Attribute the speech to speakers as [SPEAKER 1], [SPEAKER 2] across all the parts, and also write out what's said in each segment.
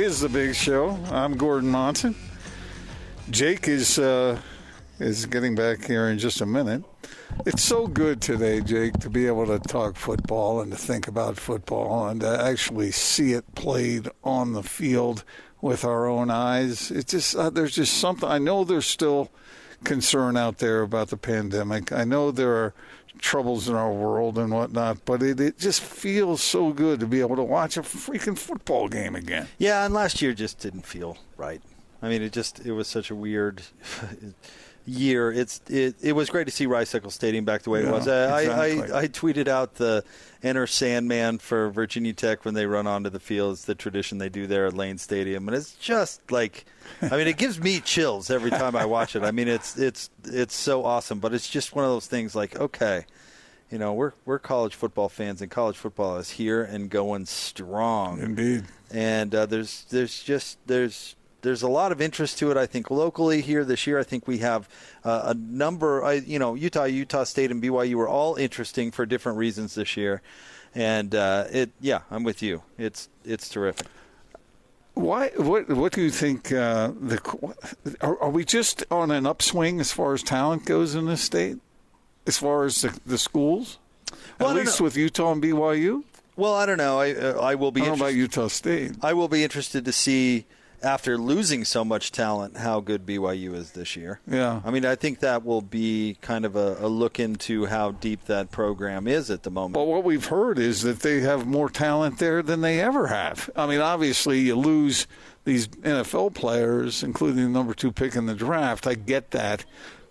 [SPEAKER 1] Is the big show. I'm Gordon Monson. Jake is uh, is getting back here in just a minute. It's so good today, Jake, to be able to talk football and to think about football and to actually see it played on the field with our own eyes. It's just uh, there's just something. I know there's still concern out there about the pandemic. I know there are troubles in our world and whatnot, but it, it just feels so good to be able to watch a freaking football game again.
[SPEAKER 2] Yeah, and last year just didn't feel right. I mean, it just it was such a weird year. It's it, it was great to see Rice Eccles Stadium back the way
[SPEAKER 1] Yeah,
[SPEAKER 2] it was. I,
[SPEAKER 1] exactly.
[SPEAKER 2] I, I tweeted out the enter Sandman for Virginia Tech when they run onto the field. It's the tradition they do there at Lane Stadium, and it's just like, I mean, it gives me chills every time I watch it. I mean, it's it's it's so awesome, but it's just one of those things. Like, okay. You know, we're we're college football fans, and college football is here and going strong
[SPEAKER 1] Indeed.
[SPEAKER 2] and uh, there's there's just there's there's a lot of interest to it. I think locally here this year, I think we have uh, a number. I, you know, Utah, Utah State, and BYU were all interesting for different reasons this year, and uh, it. Yeah, I'm with you. It's it's terrific.
[SPEAKER 1] Why? What? What do you think? Uh, the are, are we just on an upswing as far as talent goes in this state? As far as the, the schools,
[SPEAKER 2] Well,
[SPEAKER 1] at least
[SPEAKER 2] know.
[SPEAKER 1] with Utah and BYU.
[SPEAKER 2] Well, I don't know. I uh, I will be
[SPEAKER 1] I don't know about Utah State.
[SPEAKER 2] I will be interested to see after losing so much talent how good BYU is this year.
[SPEAKER 1] Yeah.
[SPEAKER 2] I mean, I think that will be kind of a, a look into how deep that program is at the moment.
[SPEAKER 1] But what we've heard is that they have more talent there than they ever have. I mean, obviously, you lose these NFL players, including the number two pick in the draft. I get that.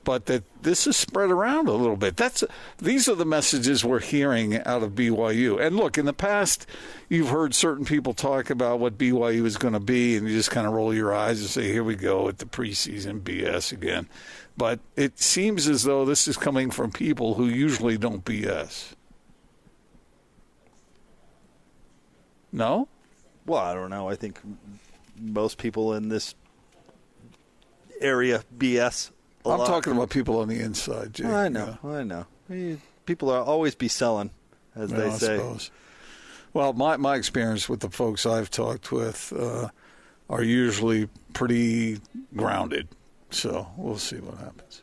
[SPEAKER 1] But that this is spread around a little bit. That's these are the messages we're hearing out of BYU. And look, in the past, you've heard certain people talk about what BYU is going to be, and you just kind of roll your eyes and say, "Here we go with the preseason BS again." But it seems as though this is coming from people who usually don't BS. No?
[SPEAKER 2] Well, I don't know. I think most people in this area BS. A
[SPEAKER 1] I'm
[SPEAKER 2] lot.
[SPEAKER 1] talking about people on the inside, Jake.
[SPEAKER 2] I know. I know. People are always be selling, as
[SPEAKER 1] Yeah,
[SPEAKER 2] they
[SPEAKER 1] I
[SPEAKER 2] say.
[SPEAKER 1] suppose. Well, my, my experience with the folks I've talked with uh, are usually pretty grounded. So we'll see what happens.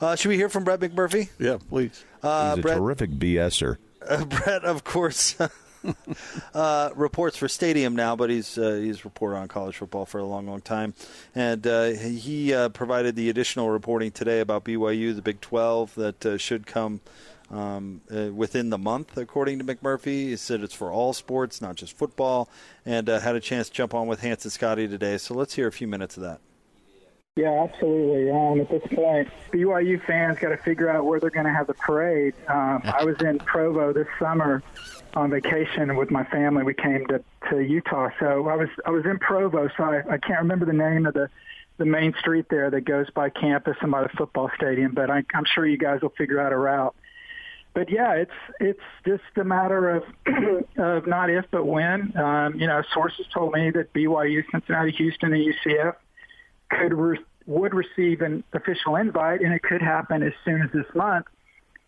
[SPEAKER 2] Uh, should we hear from Brett McMurphy?
[SPEAKER 1] Yeah, please.
[SPEAKER 2] Uh,
[SPEAKER 3] He's a
[SPEAKER 2] Brett,
[SPEAKER 3] terrific BSer.
[SPEAKER 2] uh, Brett, of course, uh, reports for Stadium now, but he's uh, he's reported on college football for a long, long time, and uh, he uh, provided the additional reporting today about BYU, the Big 12, that uh, should come. Um, uh, within the month, according to McMurphy, he said it's for all sports, not just football, and uh, had a chance to jump on with Hans and Scotty today. So let's hear a few minutes of that.
[SPEAKER 4] Yeah, absolutely. Um, at this point, BYU fans got to figure out where they're going to have the parade. Um, I was in Provo this summer on vacation with my family. We came to, to Utah, so I was I was in Provo. So I, I can't remember the name of the the main street there that goes by campus and by the football stadium, but I, I'm sure you guys will figure out a route. But yeah, it's it's just a matter of of not if but when. Um, you know, sources told me that BYU, Cincinnati, Houston, and UCF could re- would receive an official invite, and it could happen as soon as this month.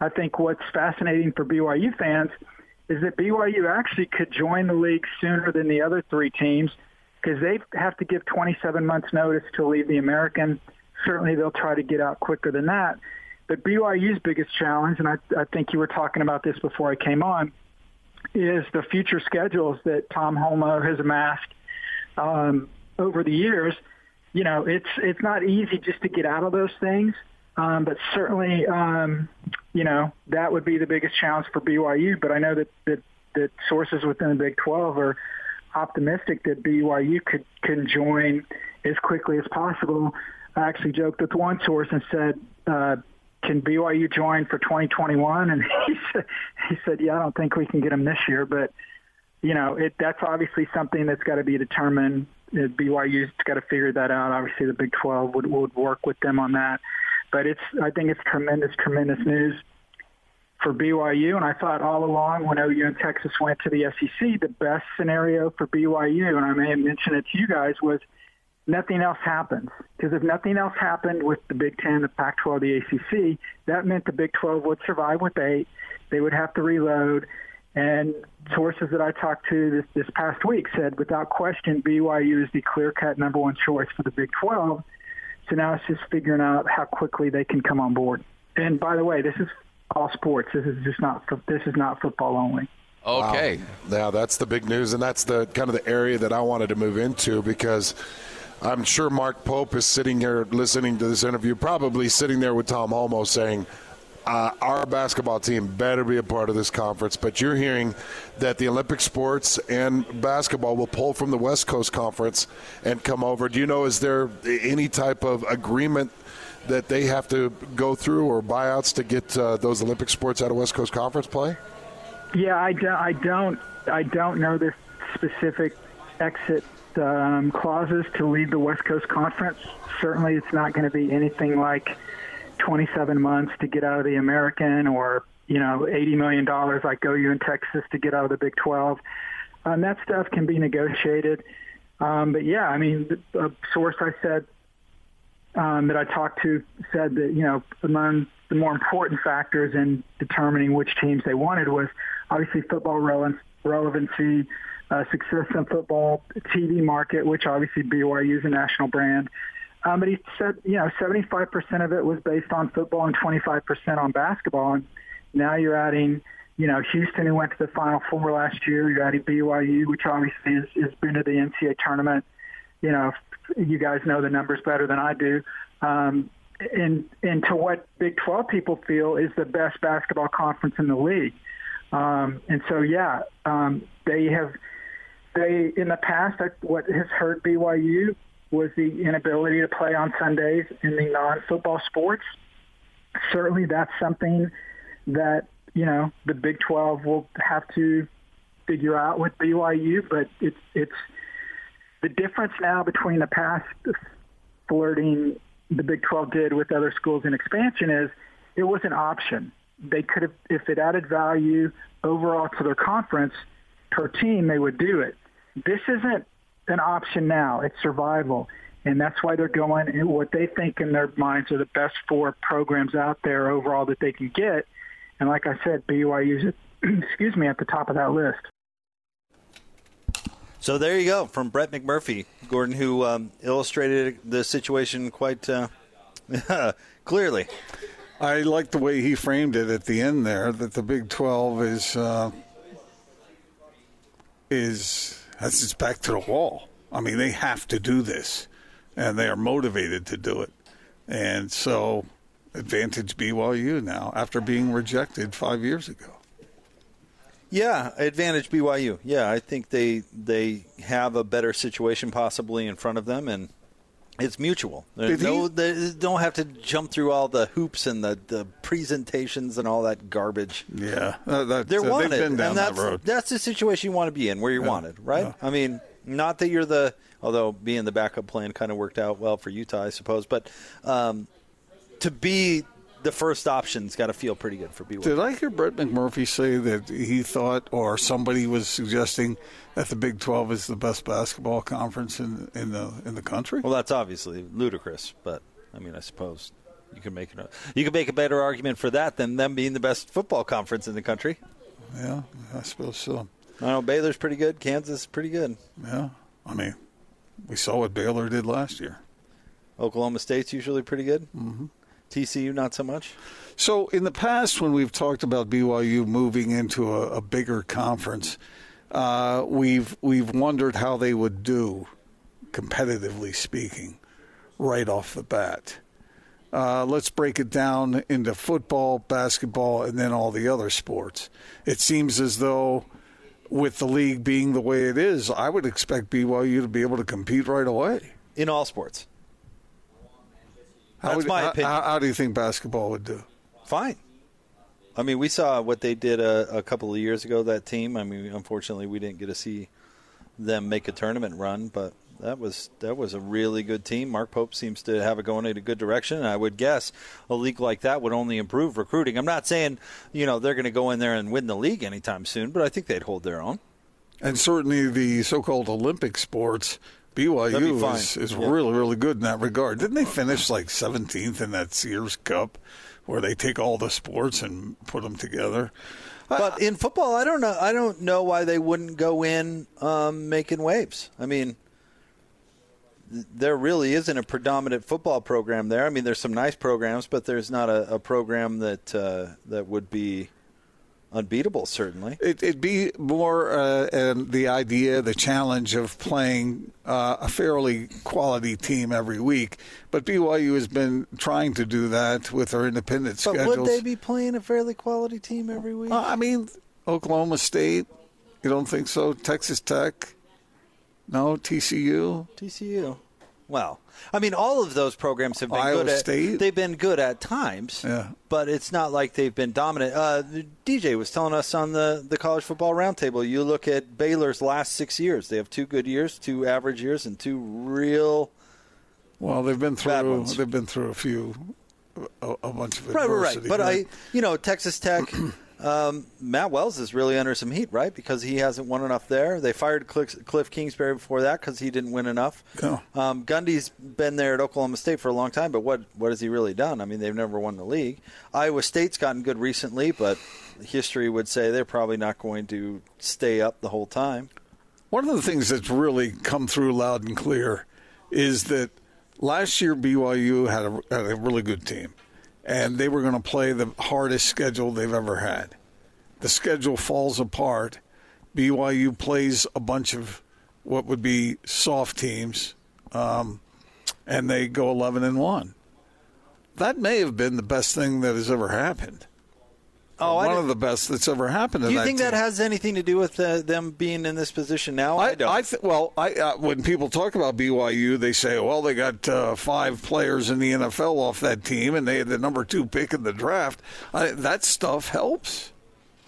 [SPEAKER 4] I think what's fascinating for BYU fans is that BYU actually could join the league sooner than the other three teams because they have to give 27 months notice to leave the American. Certainly, they'll try to get out quicker than that. But BYU's biggest challenge, and I, I think you were talking about this before I came on, is the future schedules that Tom Holmoe has amassed um, over the years. You know, it's it's not easy just to get out of those things, um, but certainly, um, you know, that would be the biggest challenge for BYU. But I know that that, that sources within the Big 12 are optimistic that BYU could can join as quickly as possible. I actually joked with one source and said. Uh, can BYU join for 2021? And he said, he said, yeah, I don't think we can get them this year, but you know, it that's obviously something that's got to be determined. BYU's got to figure that out. Obviously, the Big 12 would would work with them on that, but it's I think it's tremendous, tremendous news for BYU. And I thought all along when OU and Texas went to the SEC, the best scenario for BYU, and I may have mentioned it to you guys, was nothing else happens. Because if nothing else happened with the Big Ten, the Pac-12, the ACC, that meant the Big 12 would survive with eight. They would have to reload, And sources that I talked to this, this past week said, without question, BYU is the clear-cut number one choice for the Big 12. So now it's just figuring out how quickly they can come on board. And by the way, this is all sports. This is just not this is not football only.
[SPEAKER 3] Okay.
[SPEAKER 5] Wow. Now that's the big news, and that's the kind of the area that I wanted to move into because I'm sure Mark Pope is sitting here listening to this interview, probably sitting there with Tom Holmoe saying, uh, our basketball team better be a part of this conference. But you're hearing that the Olympic sports and basketball will pull from the West Coast Conference and come over. Do you know, is there any type of agreement that they have to go through or buyouts to get uh, those Olympic sports out of West Coast Conference play?
[SPEAKER 4] Yeah, I, do, I don't. I don't know the specific exit um, clauses to leave the West Coast Conference. Certainly, it's not going to be anything like 27 months to get out of the American, or you know, 80 million dollars like OU in Texas to get out of the Big 12. Um, that stuff can be negotiated. Um, but yeah, I mean, a source I said um, that I talked to said that you know among the more important factors in determining which teams they wanted was obviously football relevancy, uh, success in football, TV market, which obviously BYU is a national brand. Um, but he said, you know, 75% of it was based on football and 25% on basketball. And now you're adding, you know, Houston, who went to the Final Four last year. You're adding BYU, which obviously has, has been to the NCAA tournament. You know, you guys know the numbers better than I do. Um, and and to what Big 12 people feel is the best basketball conference in the league. Um, and so, yeah, um, they have they in the past what has hurt BYU was the inability to play on Sundays in the non-football sports. Certainly, that's something that you know the Big 12 will have to figure out with BYU. But it's it's the difference now between the past flirting the Big 12 did with other schools in expansion is it was an option. They could have, if it added value overall to their conference per team, they would do it. This isn't an option now. It's survival. And that's why they're going in what they think in their minds are the best four programs out there overall that they can get. And like I said, BYU's, excuse me, at the top of that list.
[SPEAKER 2] So there you go from Brett McMurphy, Gordon, who um, illustrated the situation quite uh, clearly.
[SPEAKER 1] I like the way he framed it at the end there. That the Big Twelve is uh, is that's its back to the wall. I mean, they have to do this, and they are motivated to do it. And so, advantage BYU now after being rejected five years ago.
[SPEAKER 2] Yeah, advantage BYU. Yeah, I think they they have a better situation possibly in front of them, and it's mutual.
[SPEAKER 1] Did
[SPEAKER 2] no,
[SPEAKER 1] he?
[SPEAKER 2] they don't have to jump through all the hoops and the, the presentations and all that garbage.
[SPEAKER 1] Yeah, uh, that,
[SPEAKER 2] They're
[SPEAKER 1] uh,
[SPEAKER 2] wanted,
[SPEAKER 1] they've been down
[SPEAKER 2] and that's
[SPEAKER 1] that road.
[SPEAKER 2] that's the situation you want to be in, where you're
[SPEAKER 1] Yeah.
[SPEAKER 2] wanted, right?
[SPEAKER 1] Yeah.
[SPEAKER 2] I mean, not that you're the although being the backup plan kind of worked out well for Utah, I suppose, but um, to be the first option's got to feel pretty good for BYU.
[SPEAKER 1] Did I hear Brett McMurphy say that he thought, or somebody was suggesting that the Big Twelve is the best basketball conference in in the in the country?
[SPEAKER 2] Well, that's obviously ludicrous, but I mean, I suppose you can make it. You can make a better argument for that than them being the best football conference in the country.
[SPEAKER 1] Yeah, I suppose so.
[SPEAKER 2] I know Baylor's pretty good. Kansas is pretty good.
[SPEAKER 1] Yeah, I mean, we saw what Baylor did last year.
[SPEAKER 2] Oklahoma State's usually pretty good. Mm-hmm. TCU not so much.
[SPEAKER 1] So in the past, when we've talked about BYU moving into a, a bigger conference, uh, we've we've wondered how they would do, competitively speaking, right off the bat. Uh, let's break it down into football, basketball, and then all the other sports. It seems as though, with the league being the way it is, I would expect BYU to be able to compete right away.
[SPEAKER 2] In all sports, That's
[SPEAKER 1] would-
[SPEAKER 2] my
[SPEAKER 1] how-
[SPEAKER 2] opinion.
[SPEAKER 1] How, how do you think basketball would do?
[SPEAKER 2] fine. I mean, we saw what they did a, a couple of years ago. That team. I mean, unfortunately, we didn't get to see them make a tournament run, but that was that was a really good team. Mark Pope seems to have it going in a good direction. And I would guess a league like that would only improve recruiting. I'm not saying you know they're going to go in there and win the league anytime soon, but I think they'd hold their own.
[SPEAKER 1] And certainly the so-called Olympic sports, BYU is, is
[SPEAKER 2] Yeah.
[SPEAKER 1] really, really good in that regard. Didn't they finish like 17th in that Sears Cup where they take all the sports and put them together.
[SPEAKER 2] But in football, I don't know. I don't know why they wouldn't go in um, making waves. I mean, there really isn't a predominant football program there. I mean, there's some nice programs, but there's not a, a program that uh, that would be unbeatable. Certainly,
[SPEAKER 1] It, it'd be more uh, and the idea, the challenge of playing uh, a fairly quality team every week. But BYU has been trying to do that with their independent
[SPEAKER 2] but
[SPEAKER 1] schedules.
[SPEAKER 2] would they be playing a fairly quality team every week?
[SPEAKER 1] Uh, I mean, Oklahoma State. You don't think so? Texas Tech. No, TCU.
[SPEAKER 2] TCU. Well, I mean, all of those programs have been
[SPEAKER 1] Iowa
[SPEAKER 2] good. At,
[SPEAKER 1] State?
[SPEAKER 2] They've been good at times,
[SPEAKER 1] Yeah.
[SPEAKER 2] but it's not like they've been dominant. Uh, DJ was telling us on the the college football roundtable. You look at Baylor's last six years; they have two good years, two average years, and two real.
[SPEAKER 1] Well, they've been through. They've been through a few, a, a bunch of
[SPEAKER 2] Right, right, right.
[SPEAKER 1] adversity.
[SPEAKER 2] But I, you know, Texas Tech. Um, Matt Wells is really under some heat, right? Because he hasn't won enough there. They fired Cliff, Cliff Kingsbury before that because he didn't win enough.
[SPEAKER 1] No.
[SPEAKER 2] Um, Gundy's been there at Oklahoma State for a long time, but what what has he really done? I mean, they've never won the league. Iowa State's gotten good recently, but history would say they're probably not going to stay up the whole time.
[SPEAKER 1] One of the things that's really come through loud and clear is that last year BYU had a, had a really good team, and they were going to play the hardest schedule they've ever had. The schedule falls apart. BYU plays a bunch of what would be soft teams, um, and they go 11 and 1. That may have been the best thing that has ever happened.
[SPEAKER 2] Oh, I
[SPEAKER 1] One of the best that's ever happened
[SPEAKER 2] do you
[SPEAKER 1] that
[SPEAKER 2] think
[SPEAKER 1] team.
[SPEAKER 2] that has anything to do with uh, them being in this position now? I, don't.
[SPEAKER 1] I th- well, I uh, when people talk about BYU, they say, "Well, they got uh, five players in the NFL off that team, and they had the number two pick in the draft." I, that stuff helps.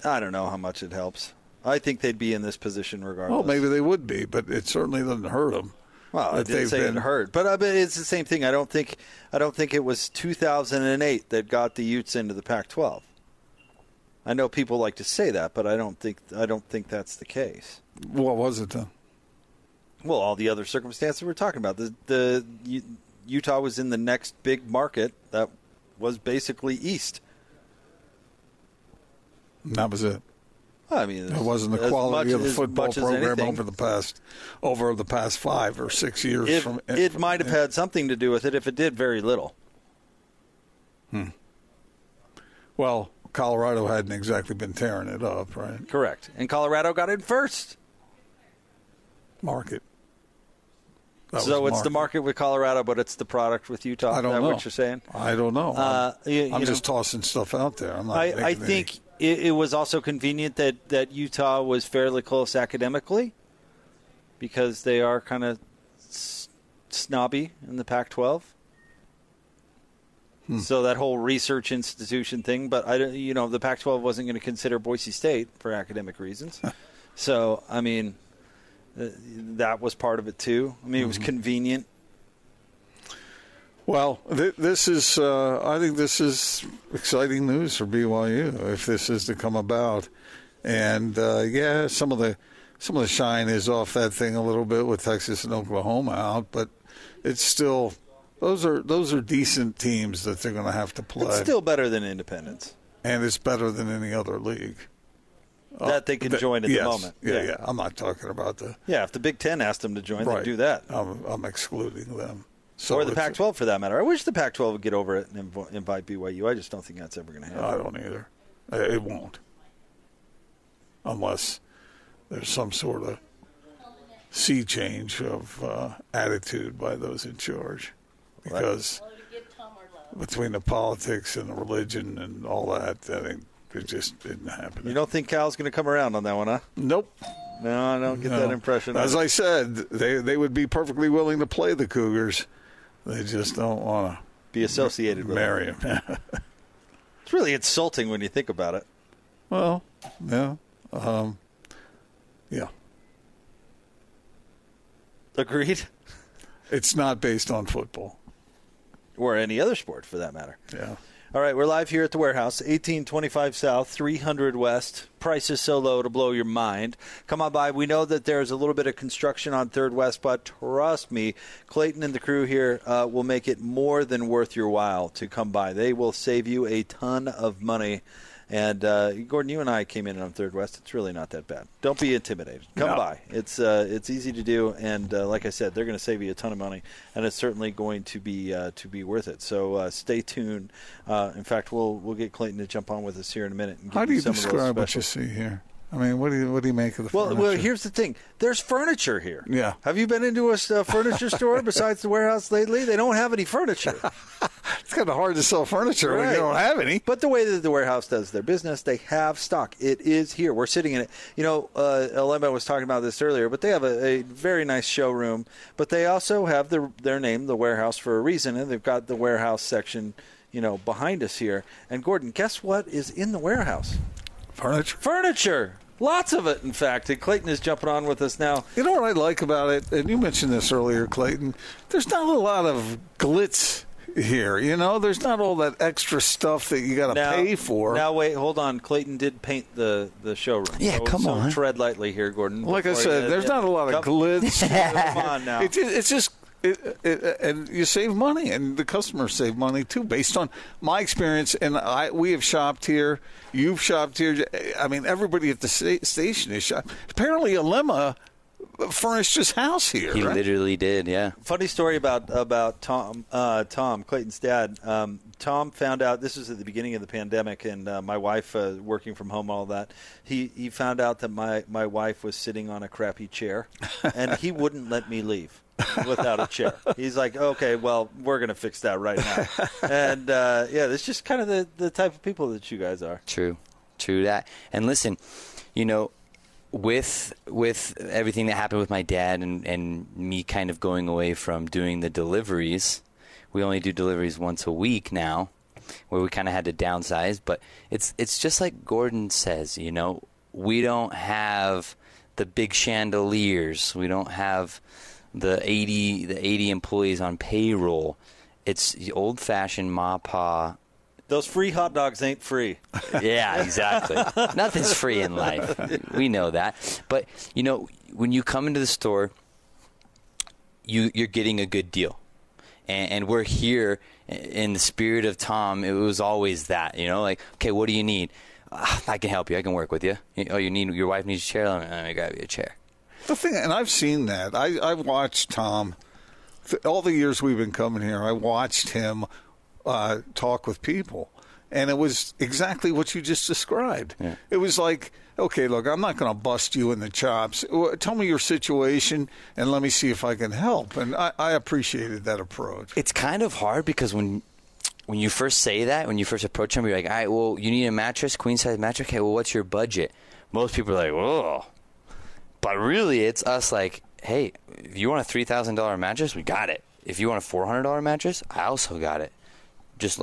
[SPEAKER 2] I don't know how much it helps. I think they'd be in this position regardless.
[SPEAKER 1] Well, maybe they would be, but it certainly doesn't hurt them.
[SPEAKER 2] Well, I didn't say
[SPEAKER 1] been-
[SPEAKER 2] it hurt, but I bet it's the same thing. I don't think I don't think it was 2008 that got the Utes into the Pac-12. I know people like to say that, but I don't think I don't think that's the case.
[SPEAKER 1] What was it then?
[SPEAKER 2] Well, all the other circumstances we're talking about. The the U- Utah was in the next big market that was basically East.
[SPEAKER 1] And that was it.
[SPEAKER 2] I mean,
[SPEAKER 1] It wasn't the quality
[SPEAKER 2] much-
[SPEAKER 1] of the football program over the past over the past five or six years.
[SPEAKER 2] It,
[SPEAKER 1] from
[SPEAKER 2] it might have had something to do with it. If it did, very little. Hmm.
[SPEAKER 1] Well, Colorado hadn't exactly been tearing it up, right?
[SPEAKER 2] Correct. And Colorado got in first.
[SPEAKER 1] Market. That
[SPEAKER 2] so it's the market with Colorado, but it's the product with Utah.
[SPEAKER 1] I don't
[SPEAKER 2] that
[SPEAKER 1] know.
[SPEAKER 2] what you're saying?
[SPEAKER 1] I don't know.
[SPEAKER 2] Uh,
[SPEAKER 1] I'm,
[SPEAKER 2] you-
[SPEAKER 1] I'm
[SPEAKER 2] you
[SPEAKER 1] just tossing stuff out there. I'm not.
[SPEAKER 2] I, I think it, it was also convenient that, that Utah was fairly close academically because they are kind of snobby in the Pac 12.
[SPEAKER 1] Hmm.
[SPEAKER 2] So that whole research institution thing, but I, don't- you know, the Pac-12 wasn't going to consider Boise State for academic reasons. so I mean, uh, that was part of it too. I mean, it was
[SPEAKER 1] Mm-hmm.
[SPEAKER 2] convenient.
[SPEAKER 1] Well, th- this is. Uh, I think this is exciting news for BYU if this is to come about. And uh, yeah, some of the some of the shine is off that thing a little bit with Texas and Oklahoma out, but it's still those are those are decent teams that they're going to have to play,
[SPEAKER 2] It's still better than Independence.
[SPEAKER 1] and it's better than any other league
[SPEAKER 2] that they can
[SPEAKER 1] Th-
[SPEAKER 2] join at
[SPEAKER 1] yes.
[SPEAKER 2] the moment.
[SPEAKER 1] Yeah, yeah, I'm not talking about the
[SPEAKER 2] Yeah, if the Big Ten asked them to join,
[SPEAKER 1] right.
[SPEAKER 2] they'd do that.
[SPEAKER 1] I'm, I'm excluding them. So
[SPEAKER 2] or the Pac-12 for that matter. I wish the Pac-12 would get over it and inv- invite BYU. I just don't think that's ever going to happen.
[SPEAKER 1] I don't either. Uh, It won't. Unless there's some sort of sea change of uh, attitude by those in charge. Because between the politics and the religion and all that, I think it just didn't happen.
[SPEAKER 2] You don't think Cal's going to come around on that one, huh?
[SPEAKER 1] Nope.
[SPEAKER 2] No, I don't get
[SPEAKER 1] No.
[SPEAKER 2] that impression.
[SPEAKER 1] As I said, they they would be perfectly willing to play the Cougars. They just don't want to
[SPEAKER 2] be associated with
[SPEAKER 1] marry them.
[SPEAKER 2] It's really insulting when you think about it.
[SPEAKER 1] well, yeah, um, yeah.
[SPEAKER 2] Agreed.
[SPEAKER 1] It's not based on football.
[SPEAKER 2] Or any other sport, for that matter.
[SPEAKER 1] Yeah.
[SPEAKER 2] All right, we're live here at the warehouse, 1825 South, 300 West. Price is so low to blow your mind. Come on by. We know that there's a little bit of construction on Third West, but trust me, Clayton and the crew here uh, will make it more than worth your while to come by. They will save you a ton of money. And uh, Gordon, you and I came in on Third West. It's really not that bad. Don't be intimidated. Come
[SPEAKER 1] No.
[SPEAKER 2] by. It's uh, it's easy to do, and uh, like I said, they're going to save you a ton of money, and it's certainly going to be uh, to be worth it. So uh, stay tuned. Uh, in fact, we'll we'll get Clayton to jump on with us here in a minute. And give
[SPEAKER 1] How do you
[SPEAKER 2] some of those
[SPEAKER 1] describe what you see here? I mean, what do you what do you make of the
[SPEAKER 2] Well,
[SPEAKER 1] furniture?
[SPEAKER 2] well, here's the thing. There's furniture here.
[SPEAKER 1] Yeah.
[SPEAKER 2] Have you been into a furniture store besides the warehouse lately? They don't have any furniture.
[SPEAKER 1] it's kind of hard to sell furniture when
[SPEAKER 2] Right.
[SPEAKER 1] you don't have any.
[SPEAKER 2] But the way that the warehouse does their business, they have stock. It is here. We're sitting in it. You know, uh, Alema was talking about this earlier, but they have a, a very nice showroom. But they also have the, their name, the warehouse, for a reason, and they've got the warehouse section, you know, behind us here. And Gordon, guess what is in the warehouse?
[SPEAKER 1] Furniture.
[SPEAKER 2] Furniture. Lots of it, in fact. And Clayton is jumping on with us now.
[SPEAKER 1] You know what I like about it, and you mentioned this earlier, Clayton. There's not a lot of glitz here. You know, there's not all that extra stuff that you got to pay for.
[SPEAKER 2] Now wait, hold on. Clayton did paint the the showroom.
[SPEAKER 3] Yeah,
[SPEAKER 2] so,
[SPEAKER 3] come
[SPEAKER 2] so
[SPEAKER 3] on.
[SPEAKER 2] Tread lightly here, Gordon.
[SPEAKER 1] like I said,
[SPEAKER 2] you-
[SPEAKER 1] there's not a lot of
[SPEAKER 2] Come-
[SPEAKER 1] glitz.
[SPEAKER 2] Come on now.
[SPEAKER 1] It, it's just, it, it, and you save money, and the customers save money too, based on my experience. And I, we have shopped here. You've shopped here. I mean, everybody at the sta- station is shopped. Apparently, Alema furnished his house here.
[SPEAKER 3] He
[SPEAKER 1] right?
[SPEAKER 3] literally did, yeah.
[SPEAKER 2] Funny story about about Tom uh, Tom Clayton's dad. Um, Tom found out this was at the beginning of the pandemic, and uh, my wife uh, working from home, all that. He he found out that my my wife was sitting on a crappy chair, and he wouldn't let me leave without a chair. He's like, okay, well, we're gonna fix that right now. And uh, yeah, it's just kind of the the type of people that you guys are.
[SPEAKER 3] True, true that. And listen, you know, with with everything that happened with my dad and and me kind of going away from doing the deliveries, we only do deliveries once a week now, where we kind of had to downsize. But it's it's just like Gordon says, you know, we don't have the big chandeliers, we don't have the eighty the eighty employees on payroll. It's the old fashioned ma pa
[SPEAKER 2] Those free hot dogs ain't free.
[SPEAKER 3] yeah, exactly. Nothing's free in life. We know that. But you know, when you come into the store, you you're getting a good deal, and, and we're here in the spirit of Tom. It was always that, you know, like, okay, what do you need? "Ah, I can help you. I can work with you. Oh, you need your wife needs a chair. Let me, let me grab you a chair.
[SPEAKER 1] The thing, and I've seen that. I I watched Tom. All the years we've been coming here, I watched him uh, talk with people, and it was exactly what you just described.
[SPEAKER 3] Yeah.
[SPEAKER 1] It was like, okay, look, I'm not going to bust you in the chops. Tell me your situation, and let me see if I can help. And I, I appreciated that approach.
[SPEAKER 3] it's kind of hard because when when you first say that, when you first approach them, you're like, all right, well, you need a mattress, queen size mattress. Okay, well, what's your budget? Most people are like, whoa. But really, it's us like, hey, if you want a three thousand dollar mattress, we got it. If you want a four hundred dollar mattress, I also got it. Just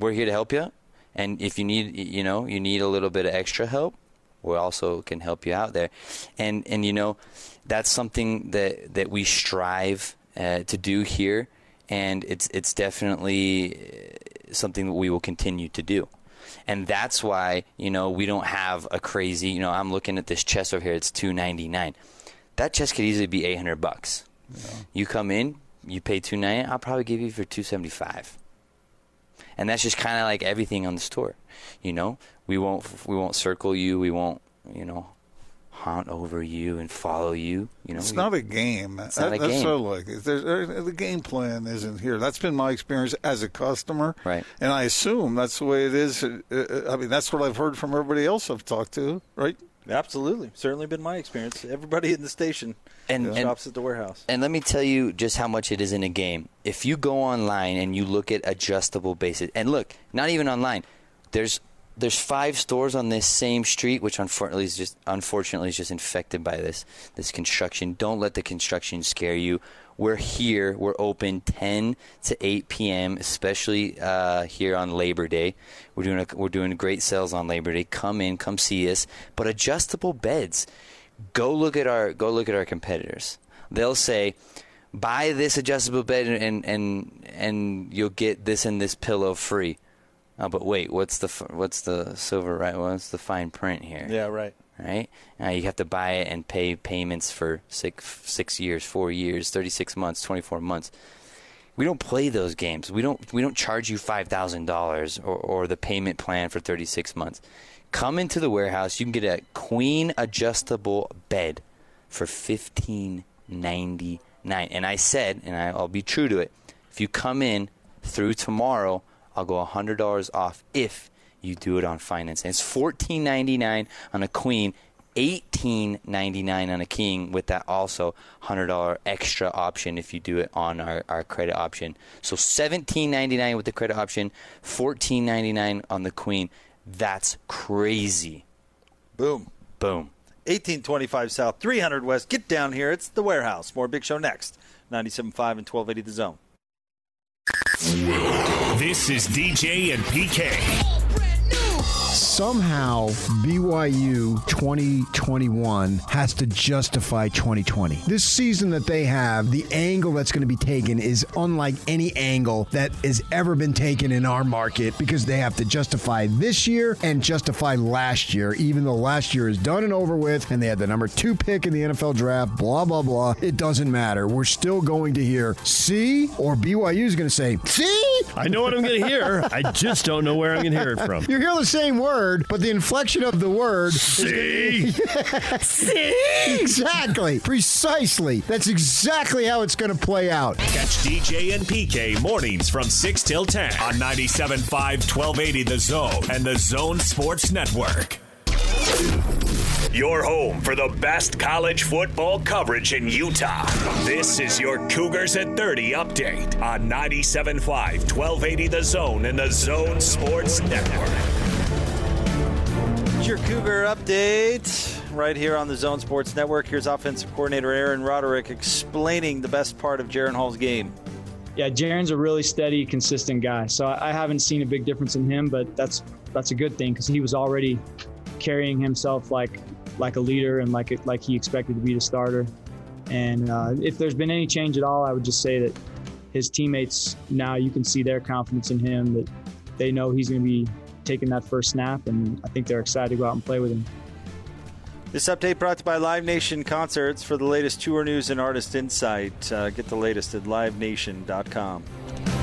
[SPEAKER 3] we're here to help you, and if you need, you know, you need a little bit of extra help, we also can help you out there. And and you know, that's something that that we strive uh, to do here, and it's it's definitely uh, something that we will continue to do. And that's why you know we don't have a crazy. You know, I'm looking at this chest over here. It's two ninety nine. That chest could easily be eight hundred bucks. You come in, you pay two ninety. I'll probably give you for two seventy five. And that's just kind of like everything on the store. You know, we won't we won't circle you. We won't you know haunt over you and follow you. You know,
[SPEAKER 1] It's not a game.
[SPEAKER 3] not
[SPEAKER 1] That-
[SPEAKER 3] a
[SPEAKER 1] that's
[SPEAKER 3] game.
[SPEAKER 1] so like it. There's, the game plan isn't here. That's been my experience as a customer,
[SPEAKER 3] Right.
[SPEAKER 1] And I assume that's the way it is. Uh, uh, I mean, that's what I've heard from everybody else I've talked to, right?
[SPEAKER 2] Absolutely, certainly been my experience. Everybody in the station
[SPEAKER 3] And- and-
[SPEAKER 2] shops at the warehouse.
[SPEAKER 3] And let me tell you just how much it is in a game. If you go online and you look at adjustable bases, and look, not even online, there's there's five stores on this same street, which unfortunately is just unfortunately is just infected by this this construction. Don't let the construction scare you. We're here. We're open 10 to 8 p.m., especially uh, here on Labor Day. We're doing a, we're doing great sales on Labor Day. Come in, come see us. But adjustable beds, go look at our go look at our competitors. They'll say, buy this adjustable bed and and and you'll get this and this pillow free. Oh, but wait, what's the what's the silver right? What's the fine print here?
[SPEAKER 2] Yeah, right.
[SPEAKER 3] right? Uh, you have to buy it and pay payments for six six years, four years, thirty six months, twenty four months. We don't play those games. We don't we don't charge you five thousand dollars or or the payment plan for thirty six months. Come into the warehouse. You can get a queen adjustable bed for fifteen ninety nine. And I said, and I, I'll be true to it. If you come in through tomorrow, I'll go hundred dollars off if you do it on finance. It's fourteen ninety nine on a queen, eighteen ninety nine on a king with that also hundred dollar extra option if you do it on our, our credit option. So seventeen ninety nine with the credit option, fourteen ninety nine on the queen. That's crazy.
[SPEAKER 2] Boom.
[SPEAKER 3] Boom.
[SPEAKER 2] 1825 South, 300 West. Get down here. It's the warehouse. More Big Show next. 97.5 and 1280 The Zone.
[SPEAKER 6] This is DJ and PK.
[SPEAKER 7] Somehow, BYU 2021 has to justify 2020. This season that they have, the angle that's going to be taken is unlike any angle that has ever been taken in our market because they have to justify this year and justify last year, even though last year is done and over with and they had the number two pick in the NFL draft, blah, blah, blah. It doesn't matter. We're still going to hear, see, or BYU is going to say, see?
[SPEAKER 8] I know what I'm going to hear. I just don't know where I'm going to hear it from.
[SPEAKER 7] You hear the same word, but the inflection of the word.
[SPEAKER 8] See?
[SPEAKER 7] See? Exactly. Precisely. That's exactly how it's going to play out.
[SPEAKER 6] Catch DJ and PK mornings from 6 till 10 on 97.5 1280 The Zone and The Zone Sports Network. Your home for the best college football coverage in Utah. This is your Cougars at 30 update on 97.5 1280 The Zone and The Zone Sports Network.
[SPEAKER 2] Your Cougar update right here on the Zone Sports Network. Here's offensive coordinator Aaron Roderick explaining the best part of Jaren Hall's game.
[SPEAKER 9] Yeah, Jaren's a really steady, consistent guy. So I haven't seen a big difference in him, but that's that's a good thing because he was already carrying himself like like a leader and like like he expected to be the starter. And uh, if there's been any change at all, I would just say that his teammates now you can see their confidence in him that they know he's going to be taking that first snap, and I think they're excited to go out and play with him.
[SPEAKER 2] This update brought to you by Live Nation Concerts. For the latest tour news and artist insight, uh, get the latest at livenation.com.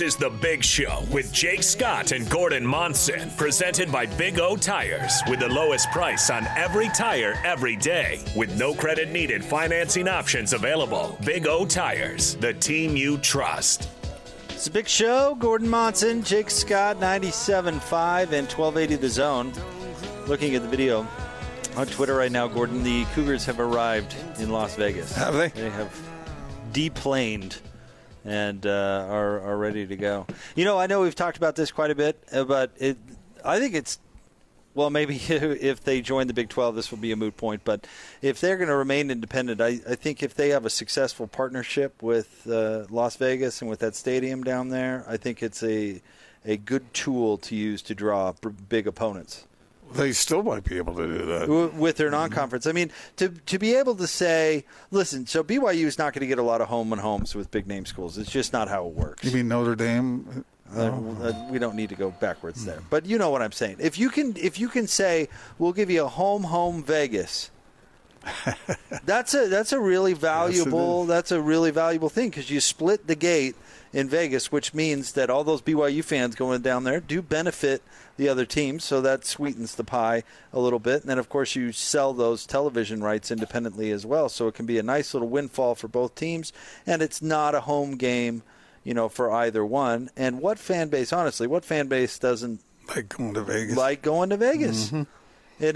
[SPEAKER 6] This is The Big Show with Jake Scott and Gordon Monson, presented by Big O Tires, with the lowest price on every tire every day, with no credit needed financing options available. Big O Tires, the team you trust.
[SPEAKER 2] It's a big show. Gordon Monson, Jake Scott, 97.5 and 1280 The Zone. Looking at the video on Twitter right now, Gordon, the Cougars have arrived in Las Vegas.
[SPEAKER 1] Have they?
[SPEAKER 2] They have deplaned and uh, are, are ready to go. You know, I know we've talked about this quite a bit, uh, but it, I think it's well, maybe if they join the Big 12, this will be a moot point. But if they're going to remain independent, I, I think if they have a successful partnership with uh, Las Vegas and with that stadium down there, I think it's a a good tool to use to draw big opponents
[SPEAKER 1] They still might be able to do that.
[SPEAKER 2] w- with their non-conference. I mean, to to be able to say, listen, so BYU is not going to get a lot of home and homes with big name schools. It's just not how it works.
[SPEAKER 1] You mean Notre Dame?
[SPEAKER 2] Uh, we don't need to go backwards there, but you know what I'm saying. If you can, if you can say, we'll give you a home, home Vegas. that's a that's a really valuable
[SPEAKER 1] is.
[SPEAKER 2] that's a really valuable thing because you split the gate in Vegas, which means that all those BYU fans going down there do benefit the other teams, so that sweetens the pie a little bit. And then, of course, you sell those television rights independently as well, so it can be a nice little windfall for both teams. And it's not a home game, you know, for either one. And what fan base, honestly, what fan base doesn't
[SPEAKER 1] Like going to Vegas.
[SPEAKER 2] like going to Vegas? And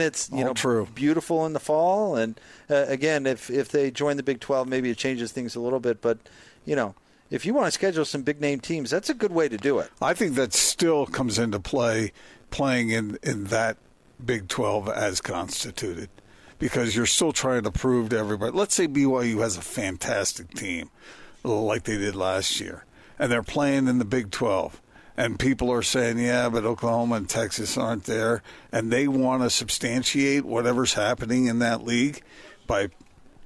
[SPEAKER 2] it's you
[SPEAKER 1] All
[SPEAKER 2] know
[SPEAKER 1] true.
[SPEAKER 2] beautiful in the fall. And uh, again, if if they join the Big Twelve, maybe it changes things a little bit. But you know, if you want to schedule some big name teams, that's a good way to do it.
[SPEAKER 1] I think that still comes into play playing in, in that Big 12 as constituted because you're still trying to prove to everybody. Let's say BYU has a fantastic team. like they did last year, and they're playing in the Big 12. And people are saying, yeah, but Oklahoma and Texas aren't there. And they want to substantiate whatever's happening in that league by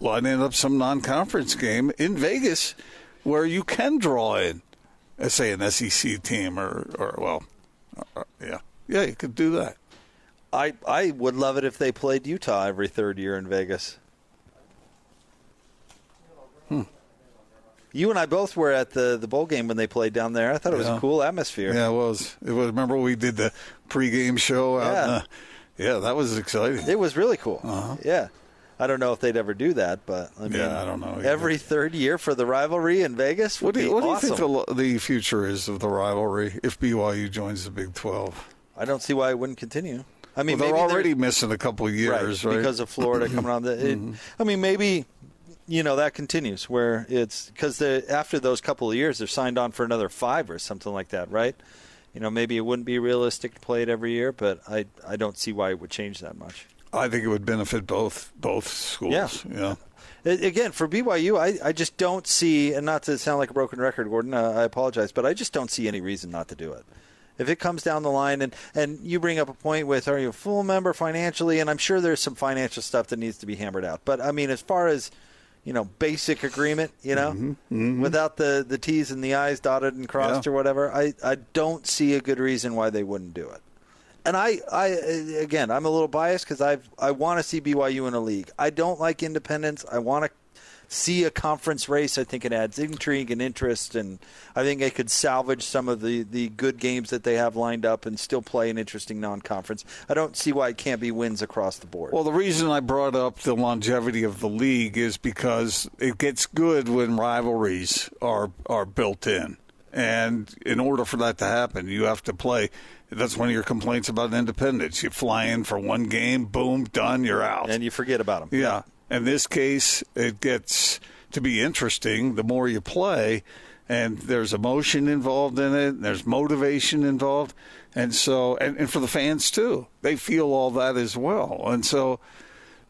[SPEAKER 1] lining up some non conference game in Vegas where you can draw in, say, an SEC team or, or well, uh, yeah. Yeah, you could do that.
[SPEAKER 2] I I would love it if they played Utah every third year in Vegas.
[SPEAKER 1] Hmm.
[SPEAKER 2] You and I both were at the, the bowl game when they played down there. I thought it was
[SPEAKER 1] Yeah.
[SPEAKER 2] a cool atmosphere.
[SPEAKER 1] Yeah, it was. It was. Remember we did the pregame show out.
[SPEAKER 2] Yeah.
[SPEAKER 1] the- yeah, that was exciting.
[SPEAKER 2] It was really cool.
[SPEAKER 1] Uh-huh.
[SPEAKER 2] Yeah. I don't know if they'd ever do that, but I mean,
[SPEAKER 1] Yeah, I don't know either.
[SPEAKER 2] Every third year for the rivalry in Vegas
[SPEAKER 1] What do you, what do you think the, the future is of the rivalry if BYU joins the Big 12?
[SPEAKER 2] I don't see why it wouldn't continue. I mean,
[SPEAKER 1] well, they're already missing a couple of years, right?
[SPEAKER 2] because of Florida coming on. The, it,
[SPEAKER 1] Mm-hmm.
[SPEAKER 2] I mean, maybe you know that continues where it's because after those couple of years, they're signed on for another five or something like that, right? You know, maybe it wouldn't be realistic to play it every year, but I I don't see why it would change that much.
[SPEAKER 1] I think it would benefit both both schools.
[SPEAKER 2] Yeah.
[SPEAKER 1] yeah.
[SPEAKER 2] Again, for BYU, I, I just don't see, and not to sound like a broken record, Gordon, uh, I apologize, but I just don't see any reason not to do it. If it comes down the line, and, and you bring up a point with, are you a full member financially? And I'm sure there's some financial stuff that needs to be hammered out. But, I mean, as far as, you know, basic agreement, you know,
[SPEAKER 1] Mm-hmm.
[SPEAKER 2] without the, the T's and the I's dotted and crossed
[SPEAKER 1] Yeah.
[SPEAKER 2] or whatever, I, I don't see a good reason why they wouldn't do it. And I, I uh, again, I'm a little biased because I I want to see BYU in a league. I don't like independence. I want to see a conference race. I think it adds intrigue and interest, and I think they could salvage some of the, the good games that they have lined up and still play an interesting non-conference. I don't see why it can't be wins across the board.
[SPEAKER 1] Well, the reason I brought up the longevity of the league is because it gets good when rivalries are are built in, and in order for that to happen, you have to play. That's one of your complaints about independence. You fly in for one game, boom, done, you're out.
[SPEAKER 2] and you forget about them.
[SPEAKER 1] Yeah. In this case, it gets to be interesting the more you play, and there's emotion involved in it, and there's motivation involved. And so, and, and for the fans too, they feel all that as well. And so,